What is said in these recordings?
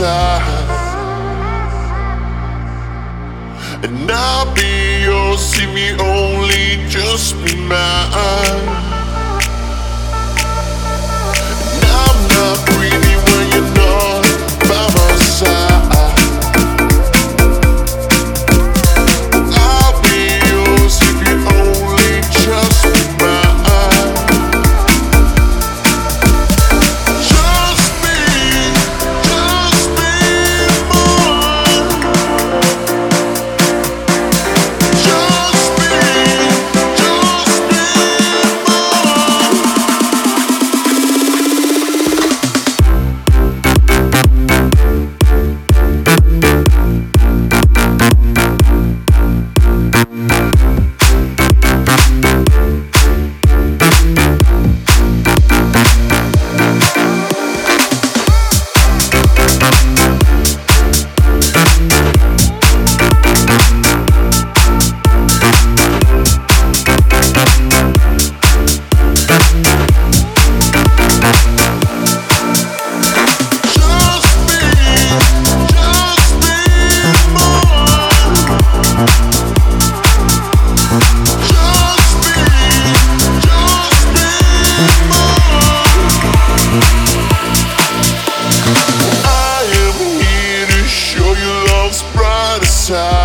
brighter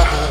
high.